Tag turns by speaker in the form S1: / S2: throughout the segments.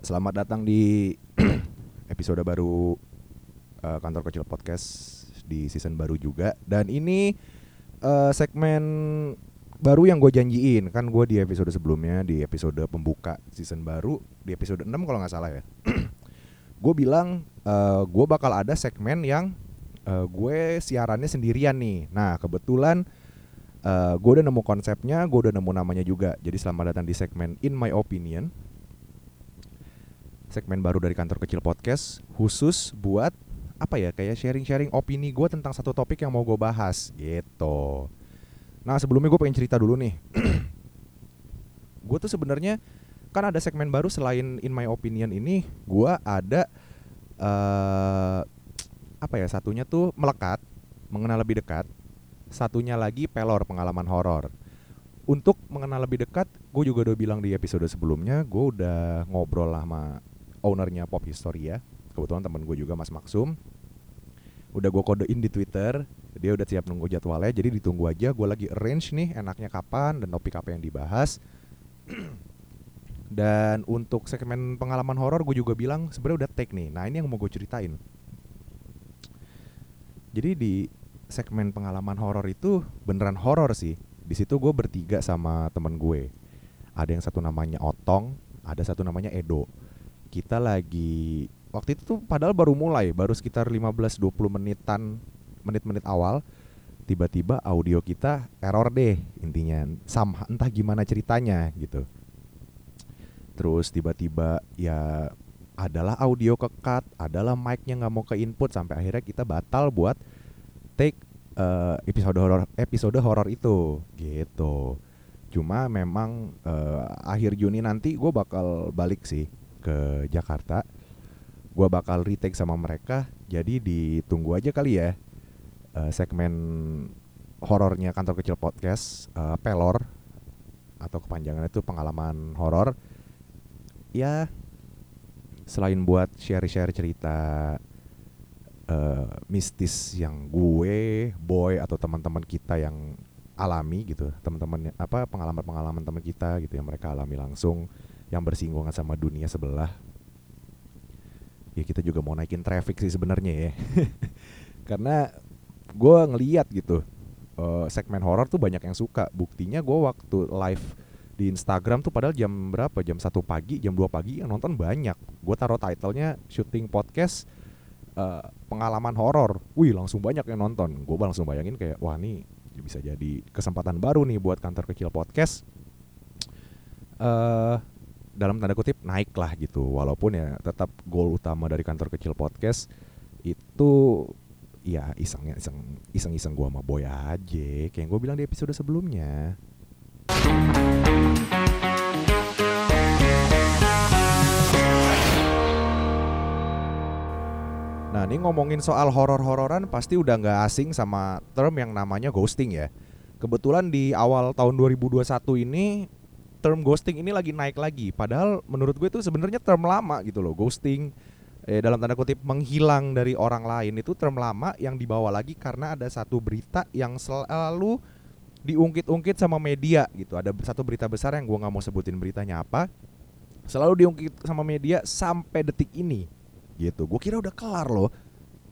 S1: Selamat datang di episode baru uh, kantor kecil podcast di season baru juga. Dan ini uh, segmen baru yang gue janjiin kan gue di episode sebelumnya di episode pembuka season baru di episode 6 kalau nggak salah ya. gue bilang uh, gue bakal ada segmen yang uh, gue siarannya sendirian nih. Nah kebetulan uh, gue udah nemu konsepnya, gue udah nemu namanya juga. Jadi selamat datang di segmen In My Opinion segmen baru dari kantor kecil podcast khusus buat apa ya kayak sharing-sharing opini gue tentang satu topik yang mau gue bahas gitu. Nah sebelumnya gue pengen cerita dulu nih. gue tuh sebenarnya kan ada segmen baru selain in my opinion ini, gue ada uh, apa ya satunya tuh melekat, mengenal lebih dekat. Satunya lagi pelor pengalaman horor. Untuk mengenal lebih dekat, gue juga udah bilang di episode sebelumnya, gue udah ngobrol sama ownernya Pop Historia. Kebetulan temen gue juga Mas Maksum. Udah gue kodein di Twitter dia udah siap nunggu jadwalnya jadi ditunggu aja. Gue lagi arrange nih enaknya kapan dan topik apa yang dibahas. Dan untuk segmen pengalaman horor gue juga bilang sebenarnya udah take nih. Nah ini yang mau gue ceritain. Jadi di segmen pengalaman horor itu beneran horor sih. Di situ gue bertiga sama temen gue. Ada yang satu namanya Otong ada satu namanya Edo kita lagi waktu itu tuh padahal baru mulai, baru sekitar 15-20 menitan menit-menit awal tiba-tiba audio kita error deh intinya sama entah gimana ceritanya gitu. Terus tiba-tiba ya adalah audio kekat adalah mic-nya nggak mau ke input sampai akhirnya kita batal buat take uh, episode horor episode horor itu gitu. Cuma memang uh, akhir Juni nanti gue bakal balik sih ke Jakarta gue bakal retake sama mereka jadi ditunggu aja kali ya uh, segmen horornya kantor kecil podcast uh, pelor atau kepanjangan itu pengalaman horor. Ya selain buat share-share cerita uh, mistis yang gue boy atau teman-teman kita yang alami gitu teman-teman apa pengalaman-pengalaman teman kita gitu yang mereka alami langsung yang bersinggungan sama dunia sebelah. Ya kita juga mau naikin traffic sih sebenarnya ya. Karena gue ngeliat gitu uh, segmen horor tuh banyak yang suka. Buktinya gue waktu live di Instagram tuh padahal jam berapa? Jam satu pagi jam 2 pagi yang nonton banyak. Gue taruh titlenya syuting podcast uh, pengalaman horor. Wih langsung banyak yang nonton. Gue langsung bayangin kayak wah nih bisa jadi kesempatan baru nih buat kantor kecil podcast. Uh, dalam tanda kutip naik lah gitu. Walaupun ya tetap goal utama dari kantor kecil podcast itu ya isengnya iseng iseng iseng gue sama boy aja kayak gue bilang di episode sebelumnya. Nah ini ngomongin soal horor-hororan pasti udah nggak asing sama term yang namanya ghosting ya. Kebetulan di awal tahun 2021 ini term ghosting ini lagi naik lagi. Padahal menurut gue itu sebenarnya term lama gitu loh. Ghosting eh, dalam tanda kutip menghilang dari orang lain itu term lama yang dibawa lagi karena ada satu berita yang selalu diungkit-ungkit sama media gitu. Ada satu berita besar yang gue nggak mau sebutin beritanya apa. Selalu diungkit sama media sampai detik ini gitu. Gue kira udah kelar loh.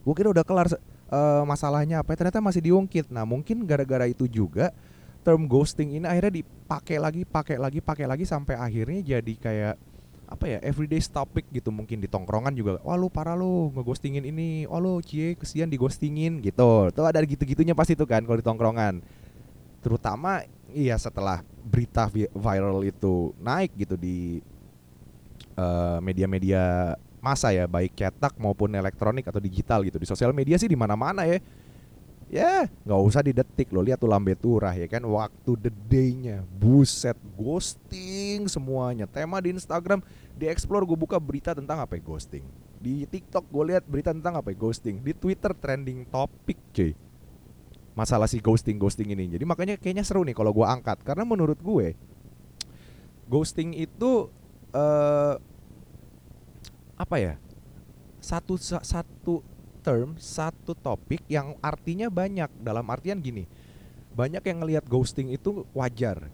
S1: Gue kira udah kelar uh, masalahnya apa. Ternyata masih diungkit. Nah mungkin gara-gara itu juga term ghosting ini akhirnya dipakai lagi, pakai lagi, pakai lagi sampai akhirnya jadi kayak apa ya everyday topic gitu mungkin di tongkrongan juga. Wah lu parah lu ngeghostingin ini. Wah lu cie kesian dighostingin gitu. Tuh ada gitu-gitunya pasti tuh kan kalau di tongkrongan. Terutama iya setelah berita viral itu naik gitu di uh, media-media masa ya baik cetak maupun elektronik atau digital gitu. Di sosial media sih di mana-mana ya Ya, nggak usah didetik lo lihat tuh lambe turah ya kan waktu the day-nya. Buset, ghosting semuanya. Tema di Instagram, di Explore gue buka berita tentang apa ya ghosting. Di TikTok gue lihat berita tentang apa ya ghosting. Di Twitter trending topik, cuy. Masalah si ghosting-ghosting ini. Jadi makanya kayaknya seru nih kalau gue angkat karena menurut gue ghosting itu uh, apa ya? Satu satu term satu topik yang artinya banyak. Dalam artian gini banyak yang ngelihat ghosting itu wajar.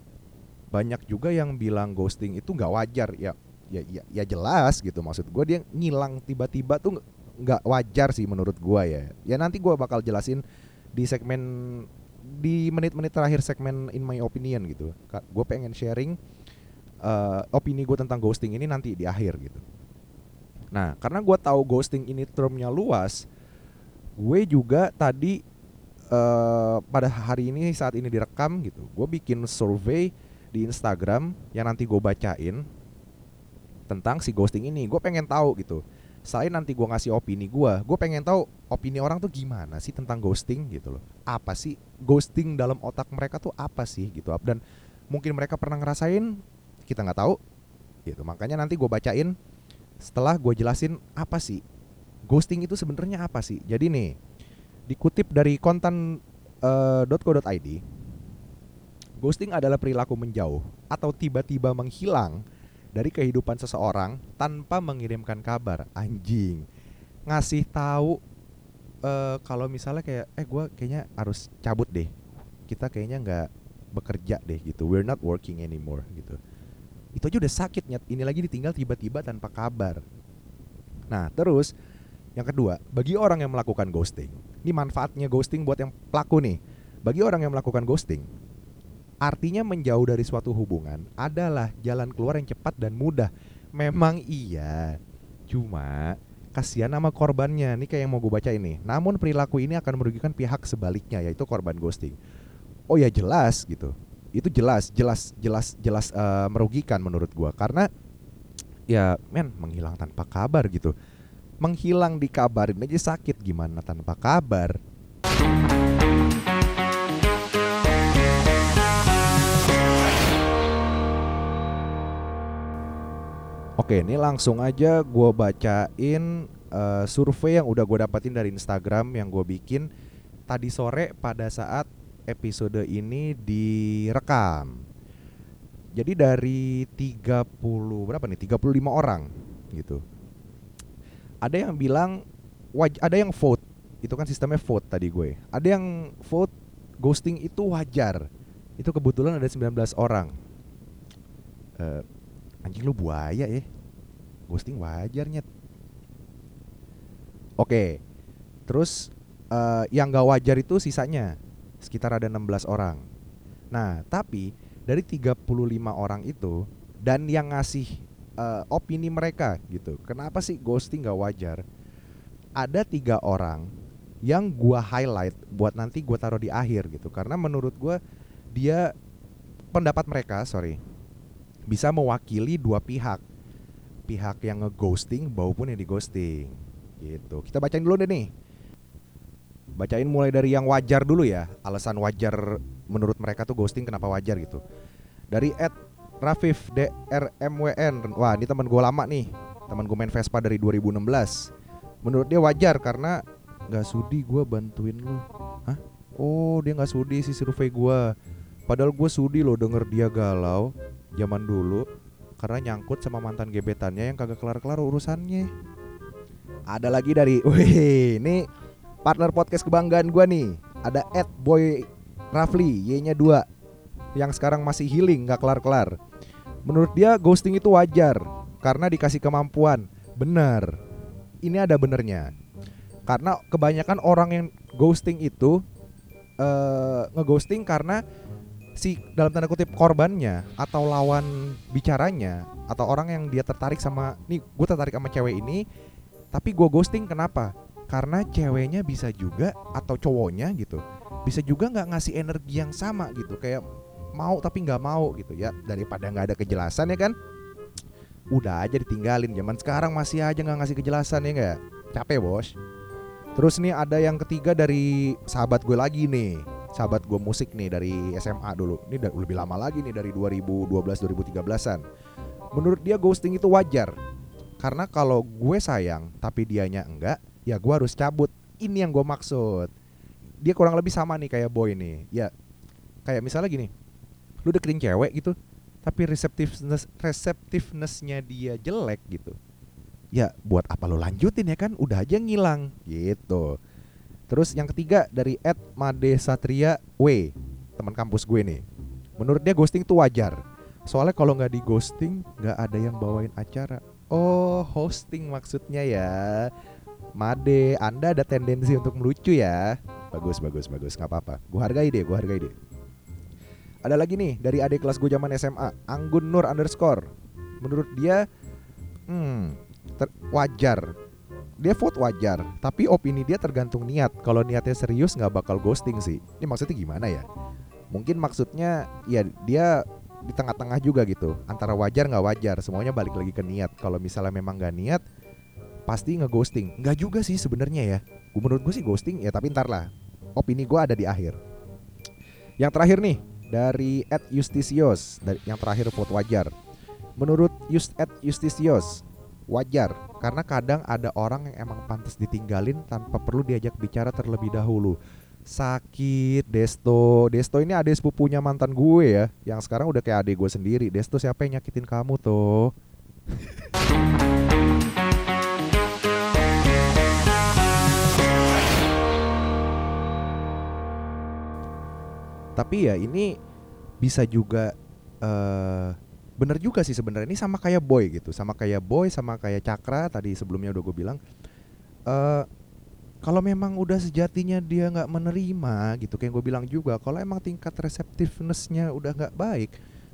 S1: Banyak juga yang bilang ghosting itu nggak wajar. Ya ya ya, ya jelas gitu maksud gue dia ngilang tiba-tiba tuh nggak wajar sih menurut gue ya. Ya nanti gue bakal jelasin di segmen di menit-menit terakhir segmen in my opinion gitu. Gue pengen sharing uh, opini gue tentang ghosting ini nanti di akhir gitu. Nah karena gue tahu ghosting ini termnya luas gue juga tadi uh, pada hari ini saat ini direkam gitu gue bikin survei di Instagram yang nanti gue bacain tentang si ghosting ini. Gue pengen tahu gitu selain nanti gue ngasih opini gue gue pengen tahu opini orang tuh gimana sih tentang ghosting gitu loh. Apa sih ghosting dalam otak mereka tuh apa sih gitu? Dan mungkin mereka pernah ngerasain kita nggak tahu gitu. Makanya nanti gue bacain setelah gue jelasin apa sih ghosting itu sebenarnya apa sih? Jadi nih dikutip dari kontan.co.id uh, ghosting adalah perilaku menjauh atau tiba-tiba menghilang dari kehidupan seseorang tanpa mengirimkan kabar. Anjing. Ngasih tahu uh, kalau misalnya kayak eh gue kayaknya harus cabut deh. Kita kayaknya nggak bekerja deh gitu. We're not working anymore gitu. Itu aja udah sakit nyet. Ini lagi ditinggal tiba-tiba tanpa kabar. Nah terus yang kedua bagi orang yang melakukan ghosting ini manfaatnya ghosting buat yang pelaku nih bagi orang yang melakukan ghosting Artinya menjauh dari suatu hubungan adalah jalan keluar yang cepat dan mudah. Memang iya. Cuma kasihan sama korbannya. Ini kayak yang mau gue baca ini. Namun perilaku ini akan merugikan pihak sebaliknya yaitu korban ghosting. Oh ya jelas gitu. Itu jelas, jelas, jelas, jelas uh, merugikan menurut gue karena ya men menghilang tanpa kabar gitu. Menghilang dikabarin aja sakit gimana tanpa kabar. Oke, ini langsung aja gue bacain uh, survei yang udah gue dapetin dari Instagram yang gue bikin tadi sore pada saat episode ini direkam. Jadi dari 30 berapa nih? 35 orang gitu. Ada yang bilang waj ada yang vote. Itu kan sistemnya vote tadi gue. Ada yang vote ghosting itu wajar. Itu kebetulan ada 19 orang. Uh, anjing lu buaya ya ghosting wajarnya oke terus uh, yang gak wajar itu sisanya sekitar ada 16 orang nah tapi dari 35 orang itu dan yang ngasih uh, opini mereka gitu. Kenapa sih ghosting gak wajar? Ada tiga orang yang gua highlight buat nanti gua taruh di akhir gitu. Karena menurut gua dia pendapat mereka sorry bisa mewakili dua pihak. Pihak yang ngeghosting maupun yang dighosting gitu. Kita bacain dulu deh nih. Bacain mulai dari yang wajar dulu ya. Alasan wajar menurut mereka tuh ghosting kenapa wajar gitu. Dari Ed Rafif DRMWN wah ini teman gue lama nih. Teman gue main Vespa dari 2016 menurut dia wajar karena nggak sudi gue bantuin lu. Hah? Oh dia nggak sudi sih survei gue padahal gue sudi loh denger dia galau zaman dulu karena nyangkut sama mantan gebetannya yang kagak kelar-kelar urusannya. Ada lagi dari, wih, ini partner podcast kebanggaan gue nih. Ada Ed Boy Rafli, Y-nya 2 yang sekarang masih healing gak kelar-kelar. Menurut dia ghosting itu wajar karena dikasih kemampuan. Bener. Ini ada benernya. Karena kebanyakan orang yang ghosting itu uh, ngeghosting karena si dalam tanda kutip korbannya atau lawan bicaranya atau orang yang dia tertarik sama nih gue tertarik sama cewek ini tapi gue ghosting kenapa karena ceweknya bisa juga atau cowoknya gitu bisa juga nggak ngasih energi yang sama gitu kayak mau tapi nggak mau gitu ya daripada nggak ada kejelasan ya kan udah aja ditinggalin zaman sekarang masih aja nggak ngasih kejelasan ya nggak capek bos terus nih ada yang ketiga dari sahabat gue lagi nih sahabat gue musik nih dari SMA dulu. Ini udah lebih lama lagi nih dari 2012 2013-an. Menurut dia ghosting itu wajar. Karena kalau gue sayang tapi dianya enggak, ya gue harus cabut. Ini yang gue maksud. Dia kurang lebih sama nih kayak boy nih. Ya kayak misalnya gini. Lu deketin cewek gitu, tapi receptiveness receptivenessnya dia jelek gitu. Ya buat apa lu lanjutin ya kan? Udah aja ngilang gitu. Terus yang ketiga dari Ed Made Satria W, teman kampus gue nih. Menurut dia ghosting itu wajar Soalnya kalau nggak di ghosting nggak ada yang bawain acara. Oh hosting maksudnya ya. Made, Anda ada tendensi untuk melucu ya. Bagus, bagus, bagus, nggak apa-apa. Gue hargai deh, gue hargai deh. Ada lagi nih dari adik kelas gue zaman SMA, Anggun Nur underscore. Menurut dia, hmm, wajar. Dia vote wajar, tapi opini dia tergantung niat. Kalau niatnya serius nggak bakal ghosting sih. Ini maksudnya gimana ya? Mungkin maksudnya ya dia di tengah-tengah juga gitu antara wajar nggak wajar semuanya balik lagi ke niat kalau misalnya memang nggak niat pasti ngeghosting nggak juga sih sebenarnya ya menurut gue sih ghosting ya tapi ntar lah opini gue ada di akhir yang terakhir nih dari Ed Justisios dari yang terakhir vote wajar. Menurut Just Ed Justisios wajar karena kadang ada orang yang emang pantas ditinggalin tanpa perlu diajak bicara terlebih dahulu. Sakit Desto. Desto ini adik sepupunya mantan gue ya yang sekarang udah kayak adik gue sendiri. Desto siapa yang nyakitin kamu tuh tapi ya ini bisa juga eh bener juga sih sebenarnya. Ini sama kayak boy gitu sama kayak boy sama kayak cakra tadi sebelumnya udah gue bilang. Eh kalau memang udah sejatinya dia nggak menerima gitu kayak gue bilang juga kalau emang tingkat receptivenessnya udah nggak baik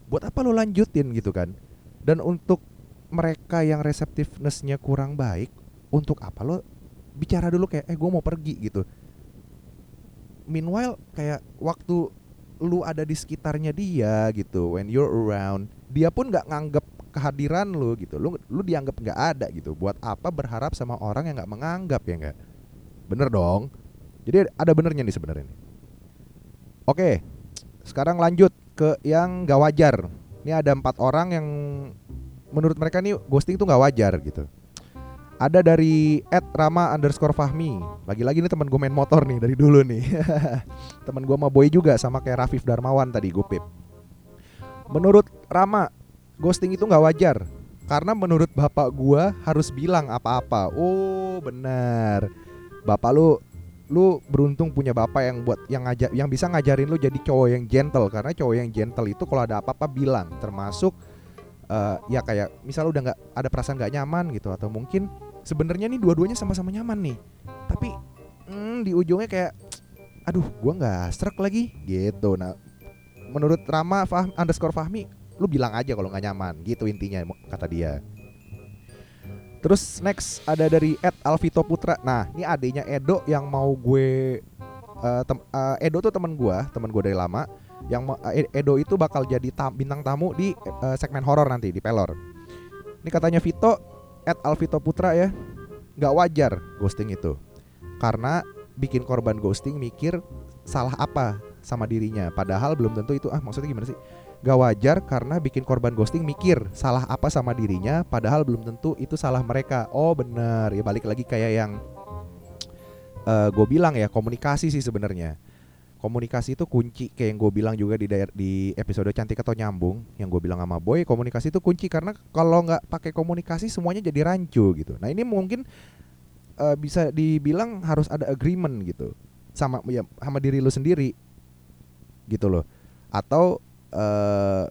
S1: buat apa lo lanjutin gitu kan? Dan untuk mereka yang receptivenessnya kurang baik untuk apa lo bicara dulu kayak eh gue mau pergi gitu. Meanwhile kayak waktu lu ada di sekitarnya dia gitu when you're around dia pun nggak nganggep kehadiran lu gitu. Lu lu dianggap nggak ada gitu. Buat apa berharap sama orang yang nggak menganggap ya nggak? Bener dong. Jadi ada benernya nih sebenarnya nih. Oke sekarang lanjut ke yang nggak wajar. Ini ada empat orang yang menurut mereka nih ghosting tuh nggak wajar gitu ada dari Rama underscore Fahmi. Lagi-lagi nih teman gue main motor nih dari dulu nih. Teman gue sama Boy juga sama kayak Rafif Darmawan tadi gue pip. Menurut Rama Ghosting itu nggak wajar. Karena menurut bapak gue harus bilang apa-apa. Oh benar. Bapak lu lu beruntung punya bapak yang buat yang ngajar yang bisa ngajarin lu jadi cowok yang gentle. Karena cowok yang gentle itu kalau ada apa-apa bilang. Termasuk uh, ya kayak misal udah nggak ada perasaan nggak nyaman gitu. Atau mungkin sebenarnya nih dua-duanya sama-sama nyaman nih. Tapi mm, di ujungnya kayak aduh gua nggak struck lagi gitu. Nah menurut Rama Fah, underscore Fahmi lu bilang aja kalau nggak nyaman gitu intinya kata dia. Terus next ada dari Ed Alvito Putra. Nah ini adanya Edo yang mau gue uh, uh, Edo tuh teman gua teman gue dari lama yang uh, Edo itu bakal jadi tam- bintang tamu di uh, segmen horor nanti di Pelor. Ini katanya Vito, Ed Alvito Putra ya, nggak wajar ghosting itu, karena bikin korban ghosting mikir salah apa sama dirinya, padahal belum tentu itu ah maksudnya gimana sih? Gak wajar karena bikin korban ghosting mikir salah apa sama dirinya, padahal belum tentu itu salah mereka. Oh bener ya balik lagi kayak yang gue bilang ya komunikasi sih sebenarnya komunikasi itu kunci kayak yang gue bilang juga di di episode cantik atau nyambung yang gue bilang sama boy komunikasi itu kunci karena kalau nggak pakai komunikasi semuanya jadi rancu gitu. Nah ini mungkin eh, bisa dibilang harus ada agreement gitu sama ya sama diri lu sendiri gitu loh. Atau eh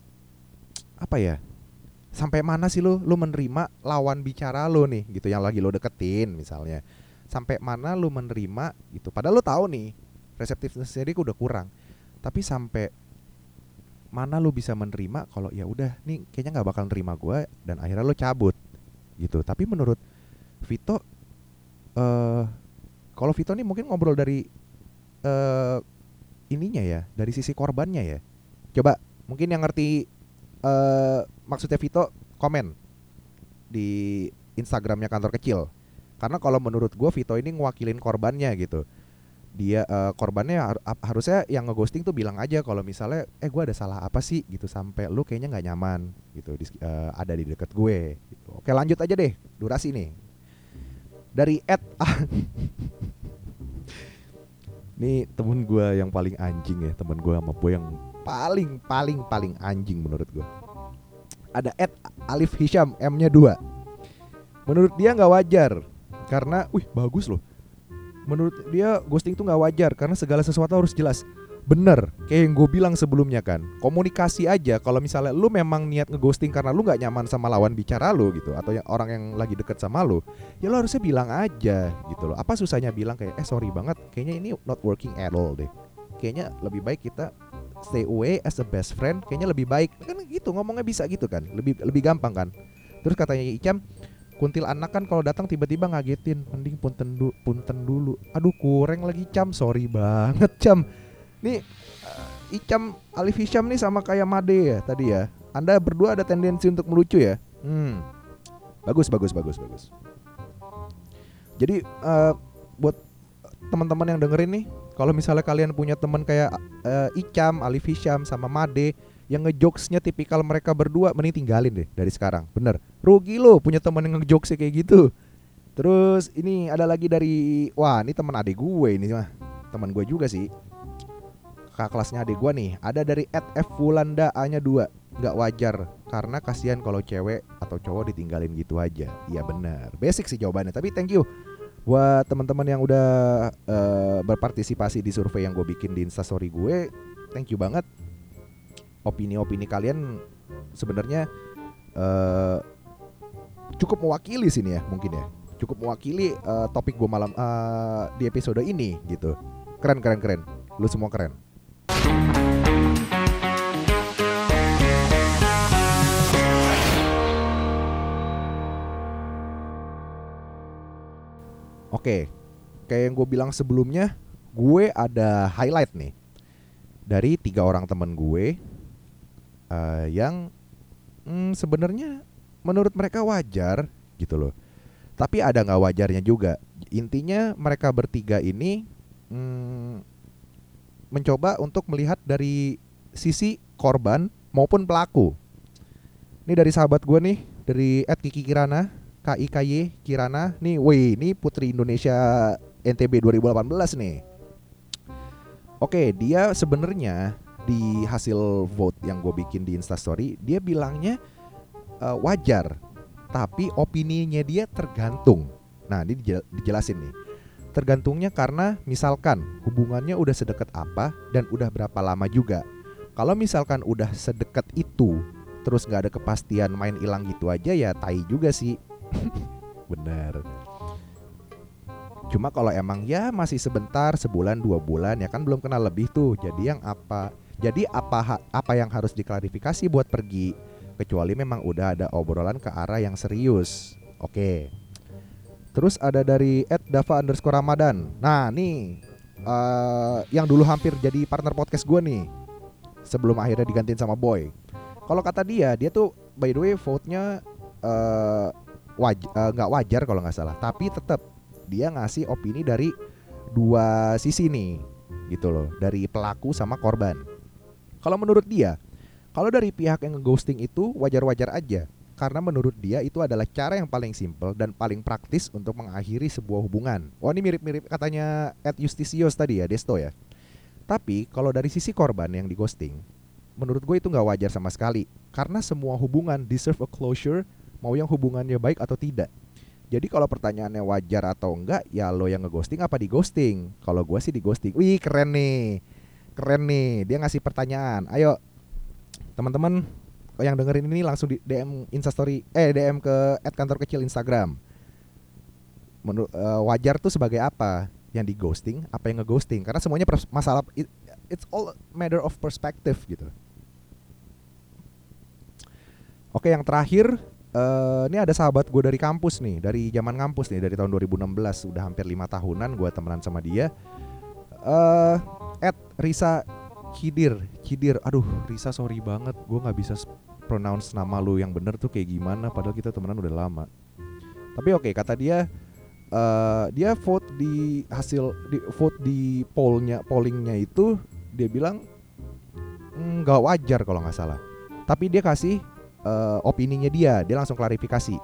S1: apa ya sampai mana sih lu lu menerima lawan bicara lu nih gitu yang lagi lu deketin misalnya. Sampai mana lu menerima gitu padahal lu tahu nih reseptiveness dia udah kurang. Tapi sampai mana lu bisa menerima kalau ya udah nih kayaknya nggak bakal nerima gue dan akhirnya lu cabut gitu. Tapi menurut Vito eh kalau Vito nih mungkin ngobrol dari eh ininya ya dari sisi korbannya ya. Coba mungkin yang ngerti eh maksudnya Vito komen di Instagramnya kantor kecil. Karena kalau menurut gue Vito ini ngewakilin korbannya gitu dia eh, korbannya har- harusnya yang ngeghosting tuh bilang aja kalau misalnya eh gue ada salah apa sih? gitu sampai lu kayaknya nggak nyaman gitu di, sek- eh, ada di deket gue gitu. oke lanjut aja deh durasi nih. Dari Ed nih temen gue yang paling anjing ya temen gue sama boy yang paling paling paling anjing menurut gue ada Ed Alif Hisham M-nya 2 menurut dia nggak wajar karena wih bagus loh menurut dia ghosting itu nggak wajar karena segala sesuatu harus jelas. Bener, kayak yang gue bilang sebelumnya kan. Komunikasi aja Kalau misalnya lu memang niat ngeghosting Karena lu gak nyaman sama lawan bicara lu gitu Atau yang orang yang lagi deket sama lu Ya lu harusnya bilang aja gitu loh. Apa susahnya bilang kayak Eh sorry banget Kayaknya ini not working at all deh. Kayaknya lebih baik kita stay away as a best friend Kayaknya lebih baik. Kan gitu ngomongnya bisa gitu kan Lebih lebih gampang kan. Terus katanya Icam kuntil anak kan kalau datang tiba-tiba ngagetin mending punten du punten dulu. Aduh kurang lagi cam. Sorry banget cam. Nih uh, Icam Alif Hisham nih sama kayak Made ya tadi ya. Anda berdua ada tendensi untuk melucu ya? Hmm. Bagus bagus bagus bagus. Jadi uh, buat teman-teman yang dengerin nih kalau misalnya kalian punya teman kayak uh, Icam Alif Hisham sama Made yang ngejokesnya tipikal mereka berdua mending tinggalin deh dari sekarang. Bener. Rugi lo punya teman yang ngejokesnya kayak gitu. Terus ini ada lagi dari wah ini teman adik gue ini mah. Teman gue juga sih. Kakak kelasnya adik gue nih ada dari at F A nya 2 nggak wajar karena kasihan kalau cewek atau cowok ditinggalin gitu aja. Iya bener. Basic sih jawabannya tapi thank you. Buat teman-teman yang udah uh, berpartisipasi di survei yang gue bikin di instastory gue thank you banget opini-opini kalian sebenarnya uh, cukup mewakili sini ya mungkin ya. Cukup mewakili uh, topik gue malam uh, di episode ini gitu. Keren keren keren. Lu semua keren. Oke, kayak yang gue bilang sebelumnya, gue ada highlight nih. Dari tiga orang temen gue uh, yang mm, sebenarnya menurut mereka wajar gitu loh. Tapi ada nggak wajarnya juga. Intinya mereka bertiga ini mm, mencoba untuk melihat dari sisi korban maupun pelaku. Ini dari sahabat gue nih, dari Ed Kiki Kirana, KIKY Kirana. Nih, woi, ini Putri Indonesia NTB 2018 nih. Oke, dia sebenarnya di hasil vote yang gue bikin di Instastory dia bilangnya uh, wajar tapi opininya dia tergantung. Nah ini dijelasin nih. Tergantungnya karena misalkan hubungannya udah sedekat apa dan udah berapa lama juga. Kalau misalkan udah sedekat itu terus nggak ada kepastian main hilang gitu aja ya tai juga sih. Bener. Cuma kalau emang ya masih sebentar sebulan dua bulan ya kan belum kenal lebih tuh. Jadi yang apa jadi apa apa yang harus diklarifikasi buat pergi kecuali memang udah ada obrolan ke arah yang serius. Oke. Terus ada dari @dava underscore Ramadan. Nah nih uh, yang dulu hampir jadi partner podcast gue nih sebelum akhirnya digantiin sama Boy. Kalau kata dia, dia tuh by the way vote-nya uh, waj uh, nggak wajar kalau nggak salah, tapi tetap dia ngasih opini dari dua sisi nih, gitu loh, dari pelaku sama korban. Kalau menurut dia, kalau dari pihak yang ghosting itu wajar-wajar aja karena menurut dia itu adalah cara yang paling simple dan paling praktis untuk mengakhiri sebuah hubungan. Oh ini mirip-mirip katanya Ed Justisius tadi ya, Desto ya. Tapi kalau dari sisi korban yang di ghosting, menurut gue itu nggak wajar sama sekali karena semua hubungan deserve a closure mau yang hubungannya baik atau tidak. Jadi kalau pertanyaannya wajar atau enggak, ya lo yang ngeghosting apa di ghosting? Kalau gue sih di ghosting. Wih keren nih keren nih dia ngasih pertanyaan. Ayo teman-teman yang dengerin ini langsung di DM instastory eh DM ke at kantor kecil Instagram. Menurut uh, wajar tuh sebagai apa? Yang di ghosting apa yang ngeghosting? Karena semuanya masalah it, it's all matter of perspective gitu. Oke yang terakhir uh, ini ada sahabat gue dari kampus nih dari zaman kampus nih dari tahun 2016 udah hampir lima tahunan gue temenan sama dia uh, Ed Risa Kidir Kidir aduh Risa sorry banget. Gue nggak bisa pronounce nama lu yang bener tuh kayak gimana padahal kita temenan udah lama. Tapi oke okay, kata dia uh, dia vote di hasil di vote di pollnya pollingnya itu dia bilang hmm, nggak mm, wajar kalau nggak salah. Tapi dia kasih uh, opininya dia dia langsung klarifikasi.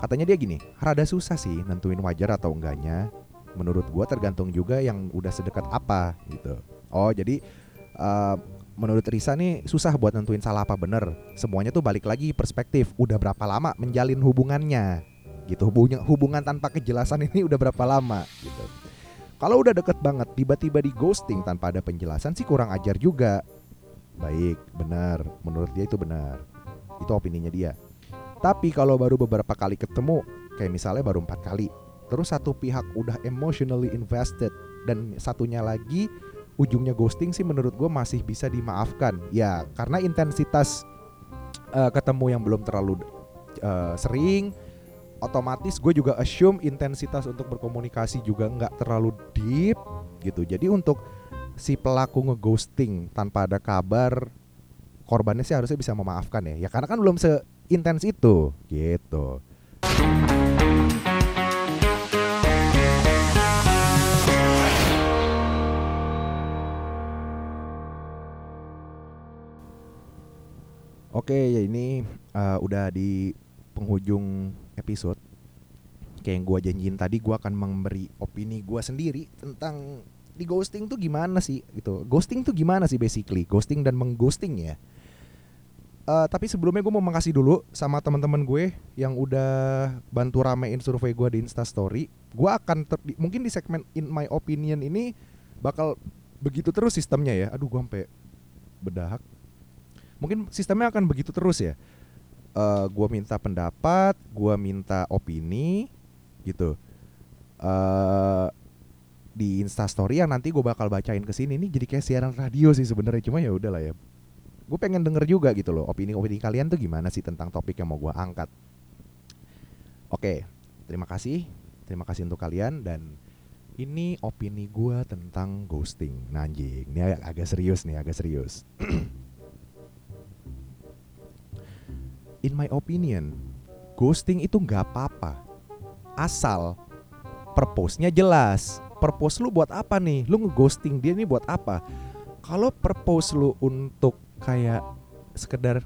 S1: Katanya dia gini rada susah sih nentuin wajar atau enggaknya menurut gua tergantung juga yang udah sedekat apa gitu. Oh, jadi uh, menurut Risa nih susah buat nentuin salah apa bener. Semuanya tuh balik lagi perspektif. Udah berapa lama menjalin hubungannya gitu. Hubungan hubungan tanpa kejelasan ini udah berapa lama gitu. Kalau udah deket banget tiba-tiba di ghosting tanpa ada penjelasan sih kurang ajar juga. Baik, benar. Menurut dia itu benar. Itu opininya dia. Tapi kalau baru beberapa kali ketemu, kayak misalnya baru empat kali, terus satu pihak udah emotionally invested dan satunya lagi ujungnya ghosting sih menurut gue masih bisa dimaafkan. Ya karena intensitas uh, ketemu yang belum terlalu uh, sering, otomatis gue juga assume intensitas untuk berkomunikasi juga nggak terlalu deep gitu. Jadi untuk si pelaku ngeghosting tanpa ada kabar korbannya sih harusnya bisa memaafkan ya. Ya karena kan belum seintens itu gitu. Oke, ya ini uh, udah di penghujung episode. Kayak yang gue janjiin tadi gue akan memberi opini gue sendiri tentang di ghosting tuh gimana sih gitu. Ghosting tuh gimana sih basically? Ghosting dan mengghosting ya. Uh, tapi sebelumnya gue mau makasih dulu sama teman-teman gue yang udah bantu ramein survei gue di Instastory gue akan mungkin di segmen in my opinion ini bakal begitu terus sistemnya ya. Aduh gue sampai bedahak mungkin sistemnya akan begitu terus ya uh, eh, gue minta pendapat, gue minta opini, gitu. Uh, di Instastory yang nanti gue bakal bacain ke sini nih jadi kayak siaran radio sih sebenarnya cuma ya udahlah ya. Gue pengen denger juga gitu loh opini-opini kalian tuh gimana sih tentang topik yang mau gue angkat. Oke, terima kasih, terima kasih untuk kalian dan ini opini gue tentang ghosting. Nah anjing, ini agak serius nih, agak serius. in my opinion, ghosting itu nggak apa-apa. Asal purpose-nya jelas. Purpose lu buat apa nih? Lu ngeghosting dia ini buat apa? Kalau purpose lu untuk kayak sekedar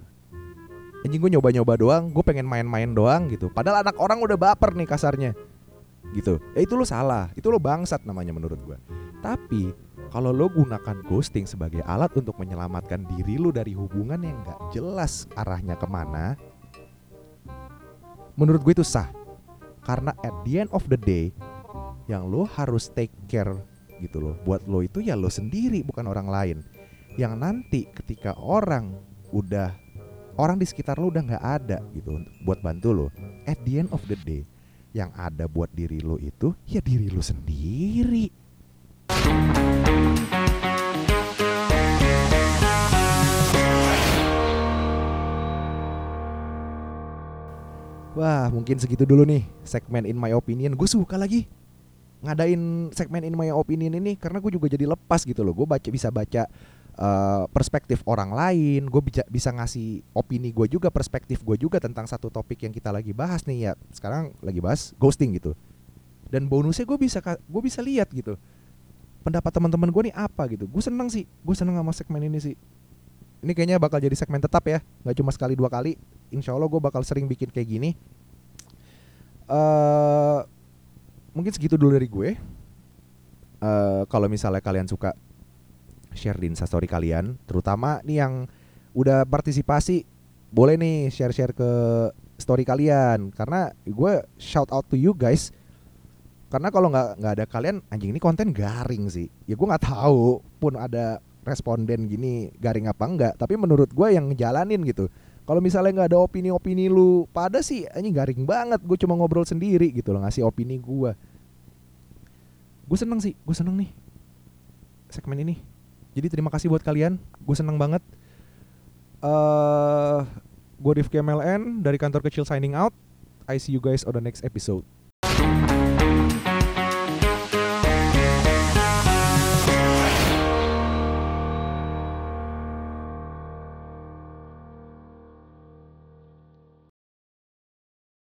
S1: anjing gue nyoba-nyoba doang, gue pengen main-main doang gitu. Padahal anak orang udah baper nih kasarnya. Gitu. Ya itu lu salah, itu lu bangsat namanya menurut gue. Tapi kalau lo gunakan ghosting sebagai alat untuk menyelamatkan diri lo dari hubungan yang gak jelas arahnya ke mana, menurut gue itu sah. Karena at the end of the day, yang lo harus take care gitu loh. Buat lo itu ya lo sendiri bukan orang lain. Yang nanti ketika orang udah orang di sekitar lo udah nggak ada gitu buat bantu lo. At the end of the day, yang ada buat diri lo itu ya diri lo sendiri. Wah mungkin segitu dulu nih segmen In My Opinion. Gue suka lagi ngadain segmen In My Opinion ini Karena gue juga jadi lepas gitu loh. Gue baca bisa baca uh, perspektif orang lain. Gue bisa, bisa ngasih opini gue juga Perspektif gue juga tentang satu topik yang kita lagi bahas nih ya. Sekarang lagi bahas ghosting gitu. Dan bonusnya gue bisa gue bisa lihat gitu pendapat teman-teman gue nih apa gitu. Gue seneng sih gue seneng sama segmen ini sih. Ini kayaknya bakal jadi segmen tetap ya nggak cuma sekali dua kali insya Allah gue bakal sering bikin kayak gini. Uh, mungkin segitu dulu dari gue. Uh, kalau misalnya kalian suka share di instastory kalian terutama nih yang udah partisipasi boleh nih share-share ke story kalian. Karena gue shout out to you guys. Karena kalau nggak nggak ada kalian anjing ini konten garing sih. Ya gue nggak tahu pun ada responden gini garing apa enggak tapi menurut gue yang ngejalanin gitu kalau misalnya nggak ada opini-opini lu pada sih anjing garing banget. Gue cuma ngobrol sendiri gitu loh ngasih opini gue gue seneng sih gue seneng nih segmen ini. Jadi terima kasih buat kalian gue seneng banget. Uh, gue Rifki MLN dari kantor kecil signing out. I see you guys on the next episode